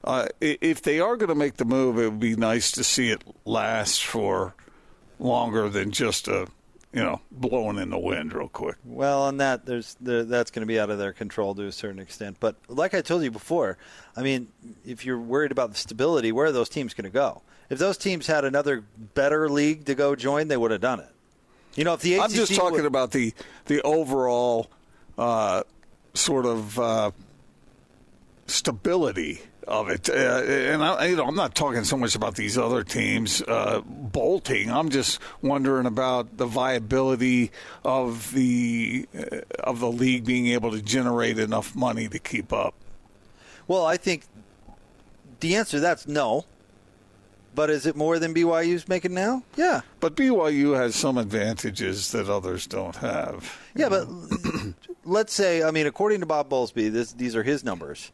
[SPEAKER 1] uh, if they are going to make the move, it would be nice to see it last for longer than just a, you know, blowing in the wind real quick.
[SPEAKER 2] Well, on that, there's there, that's going to be out of their control to a certain extent. But like I told you before, I mean, if you're worried about the stability, where are those teams going to go? If those teams had another better league to go join, they would have done it. You know, if the ACC
[SPEAKER 1] I'm just talking
[SPEAKER 2] would-
[SPEAKER 1] about the the overall uh, sort of uh, stability of it, uh, and I, you know, I'm not talking so much about these other teams uh, bolting. I'm just wondering about the viability of the uh, of the league being able to generate enough money to keep up.
[SPEAKER 2] Well, I think the answer to that's no. But is it more than BYU's making now? Yeah.
[SPEAKER 1] But BYU has some advantages that others don't have.
[SPEAKER 2] Yeah, but let's say, I mean, according to Bob Bowlesby, this, these are his numbers,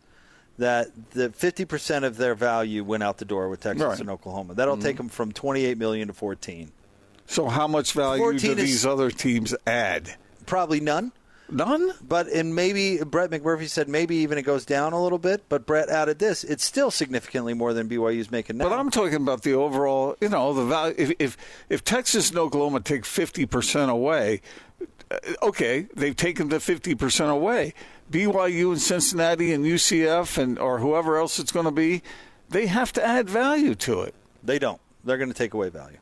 [SPEAKER 2] that the 50% of their value went out the door with Texas
[SPEAKER 1] Right.
[SPEAKER 2] and Oklahoma. That'll mm-hmm. take them from 28 million to 14.
[SPEAKER 1] So, how much value do these other teams add?
[SPEAKER 2] Probably none.
[SPEAKER 1] None.
[SPEAKER 2] But and maybe Brett McMurphy said maybe even it goes down a little bit. But Brett added this: it's still significantly more than BYU's making now.
[SPEAKER 1] But I'm talking about the overall, you know, the value. If if, if Texas and Oklahoma take 50 percent away, okay, they've taken the 50 percent away. BYU and Cincinnati and UCF and or whoever else it's going to be, they have to add value to it.
[SPEAKER 2] they don't. They're going to take away value.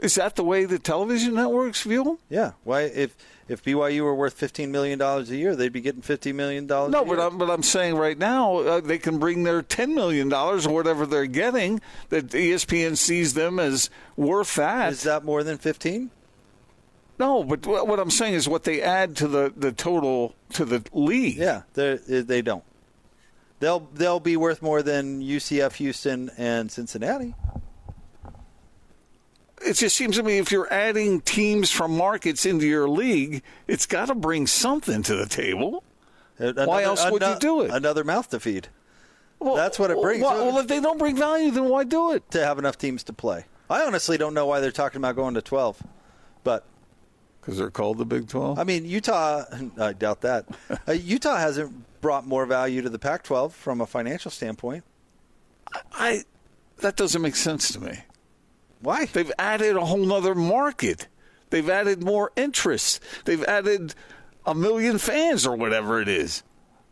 [SPEAKER 1] Is that the way the television networks view?
[SPEAKER 2] Yeah. Why if if BYU were worth 15 million dollars a year, they'd be getting 50 million dollars.
[SPEAKER 1] No,
[SPEAKER 2] a year.
[SPEAKER 1] but I'm, but I'm saying right now uh, they can bring their ten million dollars or whatever they're getting. That ESPN sees them as worth that.
[SPEAKER 2] is that more than 15?
[SPEAKER 1] No, but what I'm saying is what they add to the, the total to the league.
[SPEAKER 2] Yeah, they they don't. They'll they'll be worth more than UCF, Houston, and Cincinnati.
[SPEAKER 1] It just seems to me if you're adding teams from markets into your league, it's got to bring something to the table. Uh, why else would you do it?
[SPEAKER 2] Another mouth to feed
[SPEAKER 1] Well,
[SPEAKER 2] That's what it brings.
[SPEAKER 1] Well, well, if they don't bring value, then why do it?
[SPEAKER 2] to have enough teams to play. I honestly don't know why they're talking about going to 12, but
[SPEAKER 1] Because they're called the Big 12.
[SPEAKER 2] I mean Utah. I doubt that. uh, Utah hasn't brought more value to the Pac-12 from a financial standpoint.
[SPEAKER 1] I that doesn't make sense to me.
[SPEAKER 2] Why?
[SPEAKER 1] They've added a whole nother market. They've added more interest. They've added a million fans or whatever it is.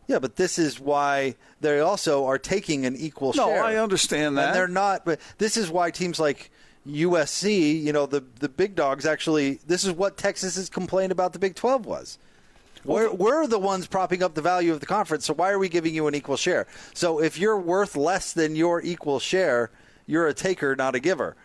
[SPEAKER 2] Yeah, but this is why they also are taking an equal
[SPEAKER 1] No,
[SPEAKER 2] share.
[SPEAKER 1] No, I understand that.
[SPEAKER 2] And they're not. But this is why teams like USC, you know, the the big dogs actually. This is what Texas Texas's complaint about the Big Twelve was. We're, we're the ones propping up the value of the conference, so why are we giving you an equal share? So if you're worth less than your equal share, you're a taker, not a giver.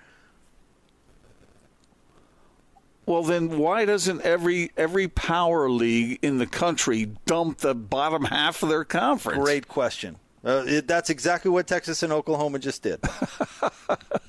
[SPEAKER 1] Well, then why doesn't every every power league in the country dump the bottom half of their conference?
[SPEAKER 2] Great question. Uh, it, that's exactly what Texas and Oklahoma just did.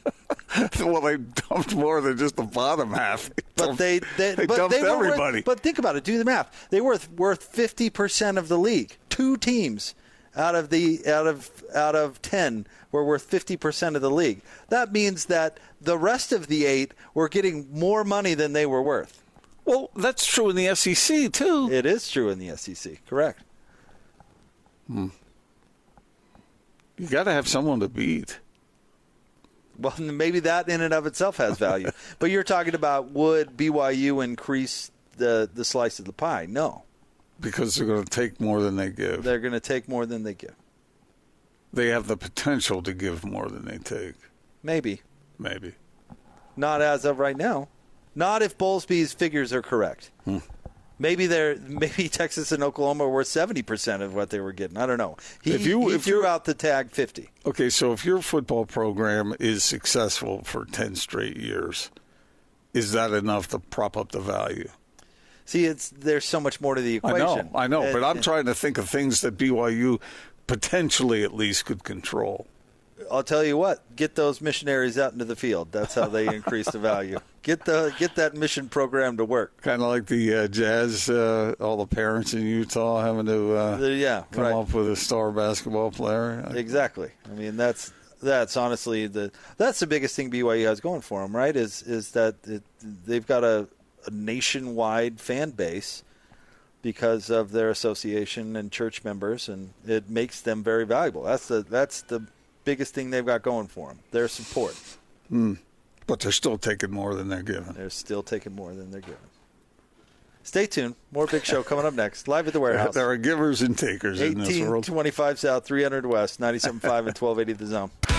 [SPEAKER 1] well, they dumped more than just the bottom half. They
[SPEAKER 2] But
[SPEAKER 1] dumped-
[SPEAKER 2] they they,
[SPEAKER 1] they
[SPEAKER 2] but
[SPEAKER 1] dumped
[SPEAKER 2] they were worth-
[SPEAKER 1] everybody.
[SPEAKER 2] but think about it. Do the math. They were worth fifty percent of the league. Two teams out of the out of out of ten were worth fifty percent of the league. That means that the rest of the eight were getting more money than they were worth.
[SPEAKER 1] well, that's true in the SEC too.
[SPEAKER 2] It is true in the SEC. Correct. Hmm.
[SPEAKER 1] You got to have someone to beat.
[SPEAKER 2] Well, maybe that in and of itself has value. but you're talking about would BYU increase the the slice of the pie? No,
[SPEAKER 1] because they're going to take more than they give.
[SPEAKER 2] they're going to take more than they give.
[SPEAKER 1] They have the potential to give more than they take.
[SPEAKER 2] Maybe.
[SPEAKER 1] Maybe.
[SPEAKER 2] Not as of right now. Not if Bowlesby's figures are correct. Hmm. Maybe they're maybe Texas and Oklahoma were seventy percent of what they were getting. I don't know. He,
[SPEAKER 1] If you-
[SPEAKER 2] he
[SPEAKER 1] if
[SPEAKER 2] threw out the tag fifty.
[SPEAKER 1] Okay, so if your football program is successful for 10 straight years, is that enough to prop up the value?
[SPEAKER 2] See, it's there's so much more to the equation.
[SPEAKER 1] I know, I know, but I'm trying to think of things that BYU potentially at least could control.
[SPEAKER 2] I'll tell you what. Get those missionaries out into the field. That's how they increase the value. Get the get that mission program to work.
[SPEAKER 1] Kind of like the uh, Jazz, uh, all the parents in Utah having to uh,
[SPEAKER 2] The- yeah,
[SPEAKER 1] come
[SPEAKER 2] right.
[SPEAKER 1] up with a star basketball player.
[SPEAKER 2] Exactly. I mean, that's that's honestly the that's the biggest thing BYU has going for them, right? Is is that it, they've got a, a nationwide fan base because of their association and church members, and it makes them very valuable. That's the that's the biggest thing they've got going for them. Their support. Hmm.
[SPEAKER 1] But they're still taking more than they're giving.
[SPEAKER 2] They're still taking more than they're giving. Stay tuned. More big show coming up next. Live at the warehouse.
[SPEAKER 1] There are givers and takers in this world.
[SPEAKER 2] 1825 South, 300 West, 97.5 and 1280 The Zone.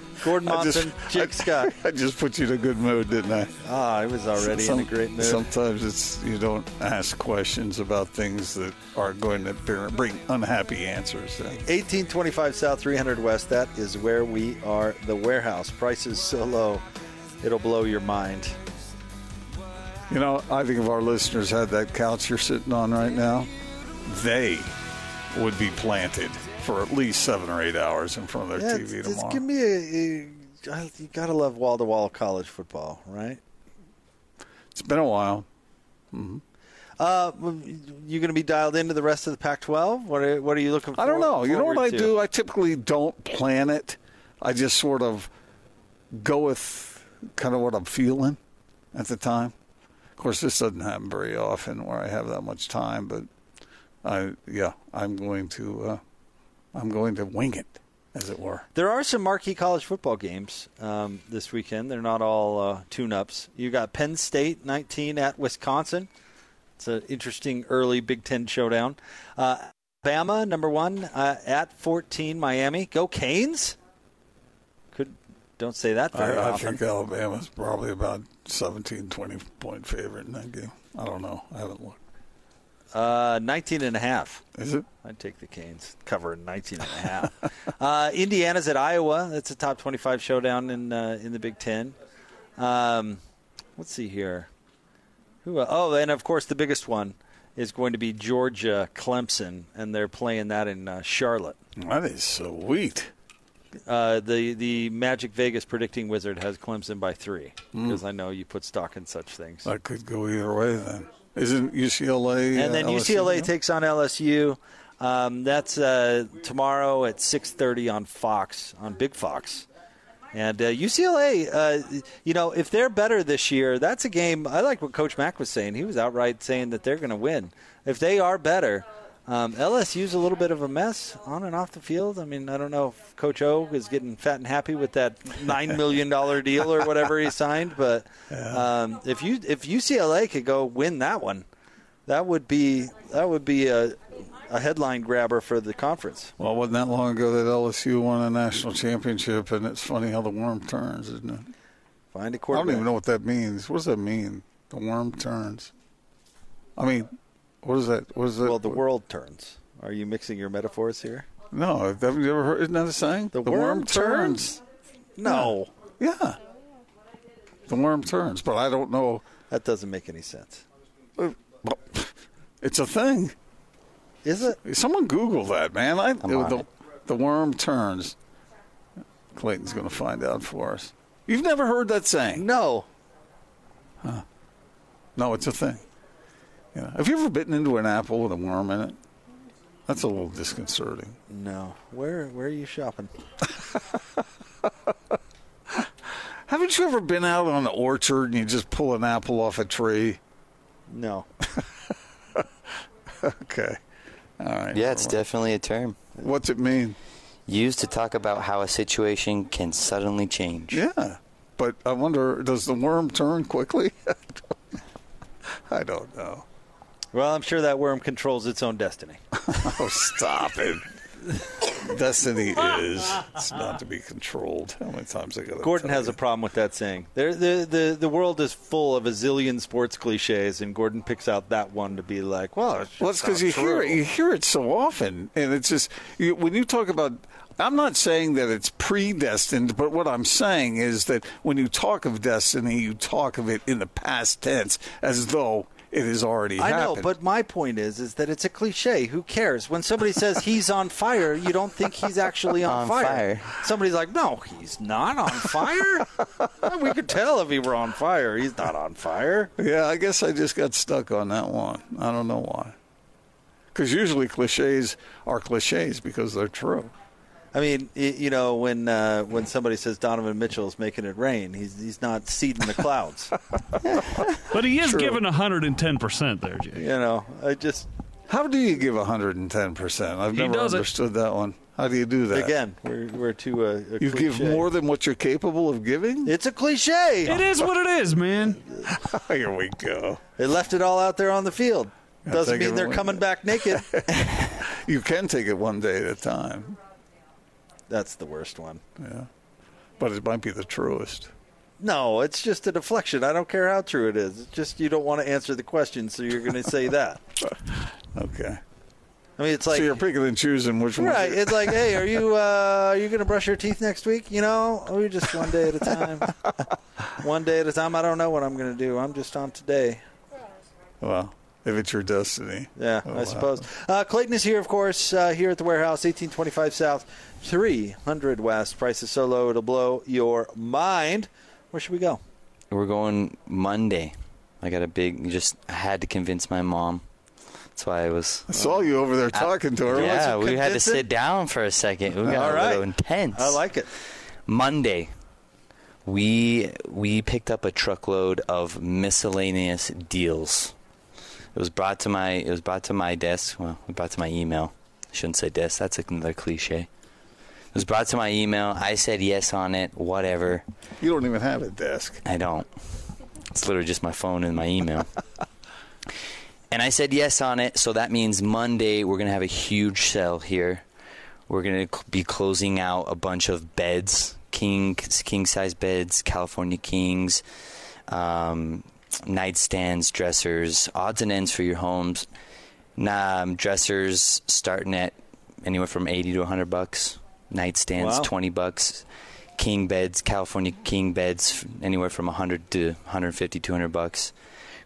[SPEAKER 2] Gordon
[SPEAKER 1] I just-
[SPEAKER 2] Monson, Jake Scott.
[SPEAKER 1] I just put you in a good mood, didn't I?
[SPEAKER 2] Ah, I was already in a great mood.
[SPEAKER 1] Sometimes it's you don't ask questions about things that are going to bring unhappy answers.
[SPEAKER 2] 1825 South, 300 West. That is where we are. The warehouse. Prices so low, it'll blow your mind.
[SPEAKER 1] You know, I think if our listeners had that couch you're sitting on right now, they would be planted for at least seven or eight hours in front of their
[SPEAKER 2] Yeah,
[SPEAKER 1] TV
[SPEAKER 2] just
[SPEAKER 1] tomorrow.
[SPEAKER 2] give me a, a. You gotta love wall to wall college football, right?
[SPEAKER 1] It's been a while. Hmm.
[SPEAKER 2] Uh, you going to be dialed into the rest of the Pac-12? What are What are you looking? For?
[SPEAKER 1] I don't know. You know what I
[SPEAKER 2] to?
[SPEAKER 1] do? I typically don't plan it. I just sort of go with kind of what I'm feeling at the time. Of course, this doesn't happen very often where I have that much time, but I yeah, I'm going to uh, I'm going to wing it, as it were.
[SPEAKER 2] There are some marquee college football games um, this weekend. They're not all uh, tune-ups. You got Penn State 19 at Wisconsin. It's an interesting early Big Ten showdown. Uh, Bama number one uh, at 14 Miami. Go Canes. Could don't say that very
[SPEAKER 1] I, I
[SPEAKER 2] often.
[SPEAKER 1] think Alabama's probably about 17, 20 point favorite in that game. I don't know. I haven't looked.
[SPEAKER 2] Uh, 19 and a half.
[SPEAKER 1] Is it?
[SPEAKER 2] I'd take the Canes. Cover 19 and a half. uh, Indiana's at Iowa. That's a top 25 showdown in uh, in the Big Ten. Um, let's see here. Who? Uh, oh, and of course the biggest one is going to be Georgia Clemson, and they're playing that in uh, Charlotte.
[SPEAKER 1] That is sweet.
[SPEAKER 2] Uh, the the Magic Vegas predicting wizard has Clemson by three
[SPEAKER 1] Hmm.
[SPEAKER 2] because I know you put stock in such things.
[SPEAKER 1] That could go either way then. Isn't UCLA?
[SPEAKER 2] and then
[SPEAKER 1] uh,
[SPEAKER 2] UCLA takes on LSU. Um, that's uh, tomorrow at 6:30 on Fox on Big Fox. And uh, UCLA, uh, you know, if they're better this year, that's a game. I like what Coach Mack was saying. He was outright saying that they're going to win. If they are better, um, LSU's a little bit of a mess on and off the field. I mean, I don't know if Coach O is getting fat and happy with that nine million dollar deal or whatever he signed, but um, if you if UCLA could go win that one, that would be that would be a, a headline grabber for the conference.
[SPEAKER 1] Well, it wasn't that long ago that LSU won a national championship, and it's funny how the worm turns, isn't it?
[SPEAKER 2] Find a quarterback.
[SPEAKER 1] I don't even know what that means. What does that mean? The worm turns. I mean, what is that? What is that?
[SPEAKER 2] Well, the world turns. Are you mixing your metaphors here?
[SPEAKER 1] No, have you ever heard? Isn't that a saying?
[SPEAKER 2] The worm turns? No,
[SPEAKER 1] Yeah. The worm turns, but I don't know.
[SPEAKER 2] that doesn't make any sense.
[SPEAKER 1] Uh, well, It's a thing.
[SPEAKER 2] Is it?
[SPEAKER 1] Someone Google that, man. I, the,
[SPEAKER 3] it.
[SPEAKER 1] the worm turns. Clayton's going to find out for us. You've never heard that saying?
[SPEAKER 2] No. Huh.
[SPEAKER 1] No, it's a thing. You know, have you ever bitten into an apple with a worm in it? That's a little disconcerting.
[SPEAKER 2] No. Where where are you shopping?
[SPEAKER 1] Haven't you ever been out on the orchard and you just pull an apple off a tree?
[SPEAKER 2] No.
[SPEAKER 1] Okay. All right.
[SPEAKER 3] Yeah, it's definitely a term
[SPEAKER 1] What's it mean?
[SPEAKER 3] used to talk about how a situation can suddenly change.
[SPEAKER 1] Yeah. But I wonder, does the worm turn quickly? I don't know.
[SPEAKER 2] Well, I'm sure that worm controls its own destiny.
[SPEAKER 1] Oh, stop it. Destiny is it's not to be controlled. How many times I got
[SPEAKER 2] Gordon has a problem with that saying. There, the, the the world is full of a zillion sports cliches, and Gordon picks out that one to be like, well, it's
[SPEAKER 1] Well, because you hear it. You hear it so often, and it's just you, when you talk about. I'm not saying that it's predestined, but what I'm saying is that when you talk of destiny, you talk of it in the past tense as though it has already
[SPEAKER 2] I know, but my point is, is that it's a cliche. Who cares? When somebody says he's on fire, you don't think he's actually on,
[SPEAKER 3] On fire.
[SPEAKER 2] Somebody's like, no, he's not on fire. Well, we could tell if he were on fire. He's not on fire.
[SPEAKER 1] yeah, I guess I just got stuck on that one. I don't know why. Because usually cliches are cliches because they're true.
[SPEAKER 2] I mean, you know, when uh, when somebody says Donovan Mitchell's making it rain, he's he's not seeding the clouds.
[SPEAKER 8] But he is given 110% there, Jay.
[SPEAKER 2] you know, I just
[SPEAKER 1] How do you give 110%? I've never
[SPEAKER 8] does it.
[SPEAKER 1] understood that one. How do you do that?
[SPEAKER 2] again, we're we're to a, a
[SPEAKER 1] You give more than what you're capable of giving?
[SPEAKER 2] It's a cliche.
[SPEAKER 8] It is what it is, man.
[SPEAKER 1] Here we go.
[SPEAKER 2] They left it all out there on the field. Doesn't mean they're
[SPEAKER 1] away.
[SPEAKER 2] coming back naked.
[SPEAKER 1] You can take it one day at a time.
[SPEAKER 2] That's the worst one.
[SPEAKER 1] Yeah. But it might be the truest.
[SPEAKER 2] No, it's just a deflection. I don't care how true it is. It's just you don't want to answer the question, so you're going to say that.
[SPEAKER 1] Okay.
[SPEAKER 2] I mean, it's like
[SPEAKER 1] so you're picking and choosing which one.
[SPEAKER 2] right. It's like, hey, are you uh, are you going to brush your teeth next week? You know, or just one day at a time. one day at a time. I don't know what I'm going to do. I'm just on today.
[SPEAKER 1] Well, if it's your destiny.
[SPEAKER 2] Yeah,
[SPEAKER 1] Oh,
[SPEAKER 2] I
[SPEAKER 1] wow.
[SPEAKER 2] suppose. Uh, Clayton is here, of course, uh, here at the warehouse, 1825 South, 300 West. Price is so low it'll blow your mind. Where should we go?
[SPEAKER 3] We're going Monday. I got a big. Just I had to convince my mom. That's why I was.
[SPEAKER 1] I saw you over there talking to her.
[SPEAKER 3] Yeah,
[SPEAKER 2] Wasn't
[SPEAKER 3] we had to sit down for a second. We got
[SPEAKER 2] All
[SPEAKER 3] a
[SPEAKER 2] right.
[SPEAKER 3] little intense.
[SPEAKER 2] I like it.
[SPEAKER 3] Monday, we we picked up a truckload of miscellaneous deals. It was brought to my it was brought to my desk. Well, it brought to my email. I shouldn't say desk. That's another cliche. It was brought to my email. I said yes on it. Whatever.
[SPEAKER 1] You don't even have a desk.
[SPEAKER 3] I don't. It's literally just my phone and my email. and I said yes on it, so that means Monday we're going to have a huge sale here. We're going to be closing out a bunch of beds, king king size beds, California kings, um, nightstands, dressers, odds and ends for your homes. Um, dressers starting at anywhere from 80 to 100 bucks. Nightstands
[SPEAKER 2] Wow.
[SPEAKER 3] 20 bucks. King beds, California king beds anywhere from 100 to 150 200 bucks.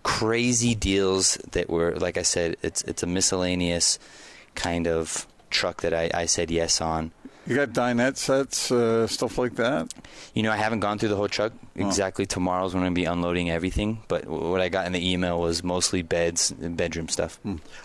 [SPEAKER 3] Crazy deals that were like I said it's it's a miscellaneous kind of truck that I, I said yes on.
[SPEAKER 1] You got dinette sets, uh, stuff like that.
[SPEAKER 3] You know, I haven't gone through the whole truck. Exactly tomorrow's when I'm going to be unloading everything. But what I got in the email was mostly beds and bedroom stuff.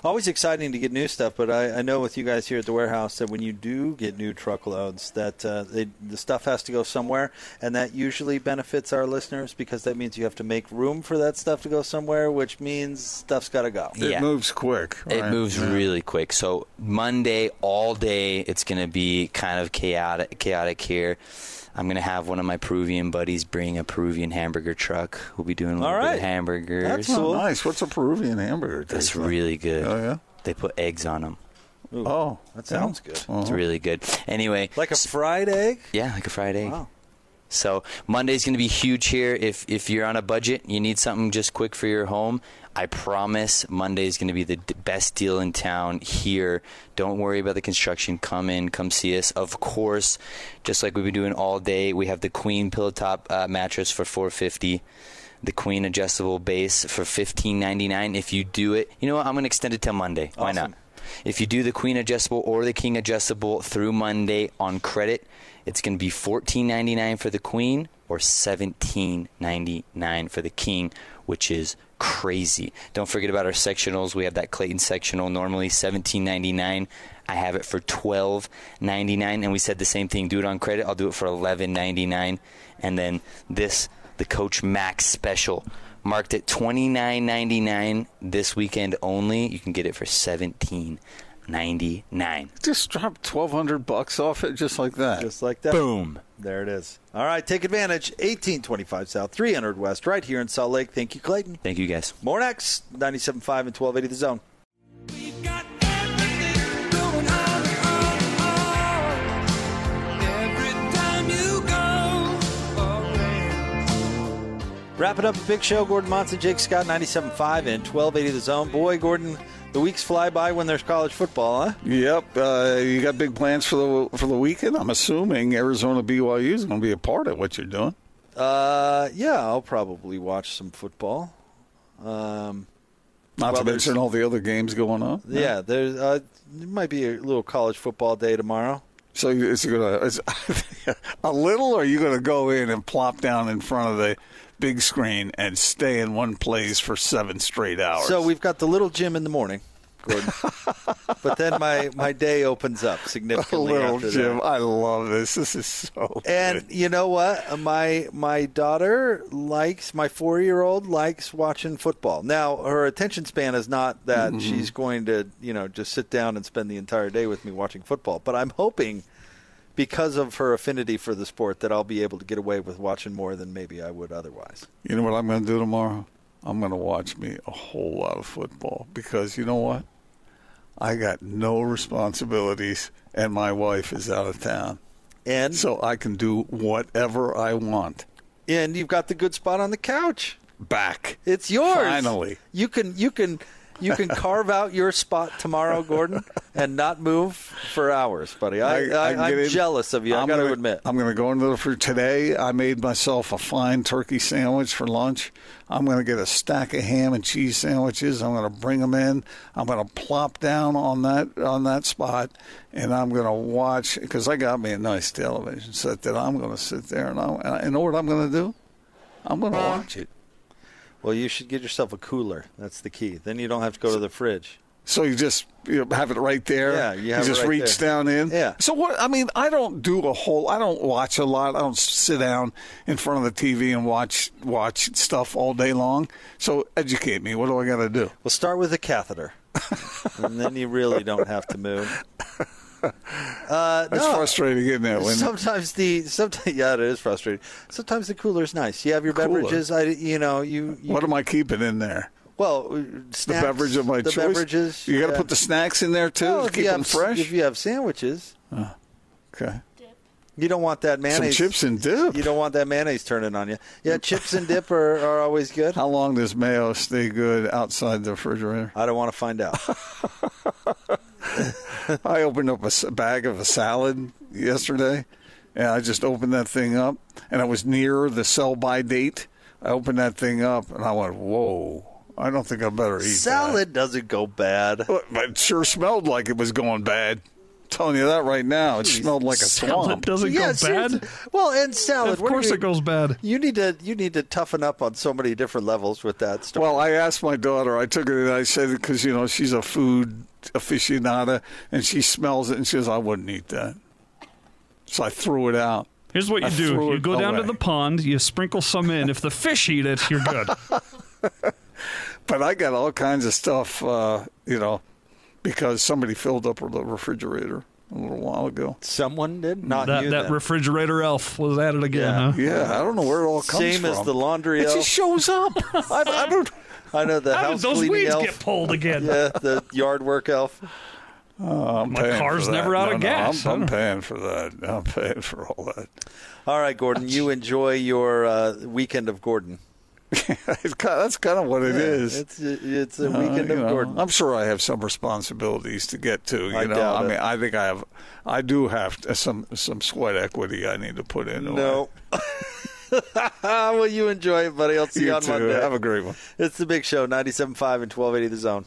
[SPEAKER 2] Always exciting to get new stuff, but I, I know with you guys here at the warehouse that when you do get new truckloads, that uh, they, the stuff has to go somewhere, and that usually benefits our listeners because that means you have to make room for that stuff to go somewhere, which means stuff's got to go.
[SPEAKER 1] It
[SPEAKER 3] Yeah.
[SPEAKER 1] moves quick.
[SPEAKER 3] It
[SPEAKER 1] right?
[SPEAKER 3] moves
[SPEAKER 1] Yeah.
[SPEAKER 3] really quick. So Monday all day, it's going to be kind of chaotic. Chaotic here. I'm going to have one of my Peruvian buddies bring a Peruvian hamburger truck. We'll be doing a little
[SPEAKER 2] All
[SPEAKER 3] bit of hamburgers.
[SPEAKER 2] That's cool.
[SPEAKER 1] nice. What's a Peruvian hamburger?
[SPEAKER 3] That's
[SPEAKER 1] like?
[SPEAKER 3] really good.
[SPEAKER 1] Oh yeah.
[SPEAKER 3] They put eggs on them.
[SPEAKER 2] Ooh,
[SPEAKER 1] Oh,
[SPEAKER 2] that sounds good.
[SPEAKER 1] Uh-huh.
[SPEAKER 3] It's really good. Anyway,
[SPEAKER 2] Like a fried egg?
[SPEAKER 3] yeah, like a fried egg.
[SPEAKER 2] Wow.
[SPEAKER 3] So Monday's going to be huge here. If if you're on a budget, you need something just quick for your home. I promise Monday is going to be the d- best deal in town here. Don't worry about the construction. Come in, come see us. Of course, just like we've been doing all day, we have the Queen pillow top uh, mattress for 450. The Queen adjustable base for 15.99. If you do it, you know what? I'm going to extend it till Monday. Why not? If you do the Queen adjustable or the King adjustable through Monday on credit, it's going to be $14.99 for the Queen or $17.99 for the King, which is crazy. Don't forget about our sectionals. We have that Clayton sectional normally $17.99. I have it for $12.99 and we said the same thing. Do it on credit. I'll do it for $11.99 and then this the Coach Max special marked at $29.99 this weekend only. You can get it for $17.99.
[SPEAKER 1] Just drop twelve hundred bucks off it, just like that.
[SPEAKER 2] Just like that.
[SPEAKER 3] Boom.
[SPEAKER 2] There it is. All right, take advantage. 1825 South, 300 West, right here in Salt Lake. Thank you, Clayton.
[SPEAKER 3] Thank you guys.
[SPEAKER 2] More next, 97.5 and 1280 The Zone.
[SPEAKER 10] We've got everything going on, on, on. Every time you go away.
[SPEAKER 2] Wrapping up a big show. Gordon Monson, Jake Scott, 97.5 and 1280 The Zone. Boy, Gordon, the weeks fly by when there's college football, huh?
[SPEAKER 1] Yep. Uh, you got big plans for the for the weekend. I'm assuming Arizona BYU is going to be a part of what you're doing.
[SPEAKER 2] Uh, yeah, I'll probably watch some football. Um,
[SPEAKER 1] Not
[SPEAKER 2] Well,
[SPEAKER 1] to mention all the other games going on.
[SPEAKER 2] yeah, there's uh, there might be a little college football day tomorrow.
[SPEAKER 1] So it's gonna it's a little, or are you gonna go in and plop down in front of the big screen and stay in one place for seven straight hours?
[SPEAKER 2] So we've got the little gym in the morning, Gordon. but then my, my day opens up significantly
[SPEAKER 1] little
[SPEAKER 2] after
[SPEAKER 1] gym.
[SPEAKER 2] that.
[SPEAKER 1] I love this. This is so.
[SPEAKER 2] And
[SPEAKER 1] good.
[SPEAKER 2] you know what? My my daughter likes my four year old likes watching football. Now her attention span is not that
[SPEAKER 1] Mm-hmm.
[SPEAKER 2] she's going to you know just sit down and spend the entire day with me watching football. But I'm hoping because of her affinity for the sport that I'll be able to get away with watching more than maybe I would otherwise.
[SPEAKER 1] you know what I'm going to do tomorrow? I'm going to watch me a whole lot of football because you know what? I got no responsibilities, and my wife is out of town,
[SPEAKER 2] And
[SPEAKER 1] so I can do whatever I want.
[SPEAKER 2] and you've got the good spot on the couch.
[SPEAKER 1] Back.
[SPEAKER 2] It's yours.
[SPEAKER 1] Finally.
[SPEAKER 2] You can you can you can carve out your spot tomorrow, Gordon, and not move for hours, buddy. I, I,
[SPEAKER 1] I
[SPEAKER 2] I, am jealous of you. i
[SPEAKER 1] I'm
[SPEAKER 2] got to admit.
[SPEAKER 1] I'm going to go into the for today. I made myself a fine turkey sandwich for lunch. I'm going to get a stack of ham and cheese sandwiches. I'm going to bring them in. I'm going to plop down on that on that spot, and I'm going to watch because I got me a nice television set that I'm going to sit there and I and you know what I'm going to do? I'm going to watch it.
[SPEAKER 2] Well, you should get yourself a cooler. That's the key. Then you don't have to go to the fridge.
[SPEAKER 1] So you just you know, have it right there.
[SPEAKER 2] Yeah, you have it
[SPEAKER 1] just
[SPEAKER 2] right
[SPEAKER 1] reach
[SPEAKER 2] there.
[SPEAKER 1] down in.
[SPEAKER 2] Yeah.
[SPEAKER 1] So what? I mean, I don't do a whole. I don't watch a lot. I don't sit down in front of the TV and watch watch stuff all day long. So educate me. What do I got to do?
[SPEAKER 2] We'll start with a catheter, and then you really don't have to move. Uh,
[SPEAKER 1] That's
[SPEAKER 2] no.
[SPEAKER 1] frustrating, isn't it? When
[SPEAKER 2] Sometimes the sometimes yeah, it is frustrating. Sometimes the cooler is nice. You have your
[SPEAKER 1] Cooler.
[SPEAKER 2] beverages. I you know you, you
[SPEAKER 1] what am I keeping in there?
[SPEAKER 2] well uh,
[SPEAKER 1] The beverage of my
[SPEAKER 2] the
[SPEAKER 1] choice.
[SPEAKER 2] beverages.
[SPEAKER 1] You got to put the snacks in there too
[SPEAKER 2] Well,
[SPEAKER 1] to keep them
[SPEAKER 2] have,
[SPEAKER 1] fresh.
[SPEAKER 2] If you have sandwiches,
[SPEAKER 1] okay.
[SPEAKER 2] you don't want that
[SPEAKER 1] Some
[SPEAKER 2] mayonnaise.
[SPEAKER 1] chips and dip.
[SPEAKER 2] You don't want that mayonnaise turning on you. Yeah, chips and dip are, are always good.
[SPEAKER 1] How long does mayo stay good outside the refrigerator?
[SPEAKER 2] I don't want to find out.
[SPEAKER 1] I opened up a bag of a salad yesterday, and I just opened that thing up, and I was near the sell by date. I opened that thing up, and I went, "Whoa! I don't think I better eat that.
[SPEAKER 2] Salad doesn't go bad.
[SPEAKER 1] But it sure smelled like it was going bad. Telling you that right now. It smelled like a
[SPEAKER 8] Salad
[SPEAKER 1] swamp.
[SPEAKER 8] doesn't
[SPEAKER 2] Yeah,
[SPEAKER 8] go
[SPEAKER 2] seriously.
[SPEAKER 8] bad.
[SPEAKER 2] Well, and salad.
[SPEAKER 8] Of course
[SPEAKER 2] you-
[SPEAKER 8] it goes bad.
[SPEAKER 2] You need to you need to toughen up on so many different levels with that stuff.
[SPEAKER 1] Well, I asked my daughter. I took her and I said because you know she's a food aficionada and she smells it and she says I wouldn't eat that. So I threw it out.
[SPEAKER 8] Here's what you
[SPEAKER 1] I
[SPEAKER 8] do: you go down to the pond, you sprinkle some in. If the fish eat it, you're good.
[SPEAKER 1] But I got all kinds of stuff, uh, you know, because somebody filled up the refrigerator a little while ago.
[SPEAKER 2] Someone did, not
[SPEAKER 8] that
[SPEAKER 2] you.
[SPEAKER 8] that
[SPEAKER 2] then.
[SPEAKER 8] refrigerator elf was at it again,
[SPEAKER 2] Yeah.
[SPEAKER 8] huh?
[SPEAKER 1] Yeah, I don't know where it all comes
[SPEAKER 2] Same
[SPEAKER 1] from.
[SPEAKER 2] Same as the laundry elf.
[SPEAKER 1] It
[SPEAKER 2] elf.
[SPEAKER 1] just shows up. I, I don't.
[SPEAKER 2] I know the
[SPEAKER 8] How did
[SPEAKER 2] house
[SPEAKER 8] those weeds
[SPEAKER 2] elf.
[SPEAKER 8] get pulled again?
[SPEAKER 2] Yeah, the yard work elf.
[SPEAKER 1] I'm
[SPEAKER 8] My car's never out
[SPEAKER 1] No,
[SPEAKER 8] of
[SPEAKER 1] no,
[SPEAKER 8] gas. I
[SPEAKER 1] I'm, I'm paying for that. I'm paying for all that.
[SPEAKER 2] All right, Gordon. You enjoy your uh, weekend of Gordon.
[SPEAKER 1] That's kind of what it is.
[SPEAKER 2] It's it's a
[SPEAKER 1] Uh,
[SPEAKER 2] weekend
[SPEAKER 1] you
[SPEAKER 2] of
[SPEAKER 1] know,
[SPEAKER 2] Gordon.
[SPEAKER 1] I'm sure I have some responsibilities to get to. You
[SPEAKER 2] I
[SPEAKER 1] know, I
[SPEAKER 2] it.
[SPEAKER 1] mean, I think I have, I do have to- some some sweat equity I need to put in.
[SPEAKER 2] No. well, you enjoy it, buddy. I'll see you,
[SPEAKER 1] you
[SPEAKER 2] on
[SPEAKER 1] too.
[SPEAKER 2] Monday.
[SPEAKER 1] Have a great one.
[SPEAKER 2] It's the Big Show, 97.5 and 1280 The Zone.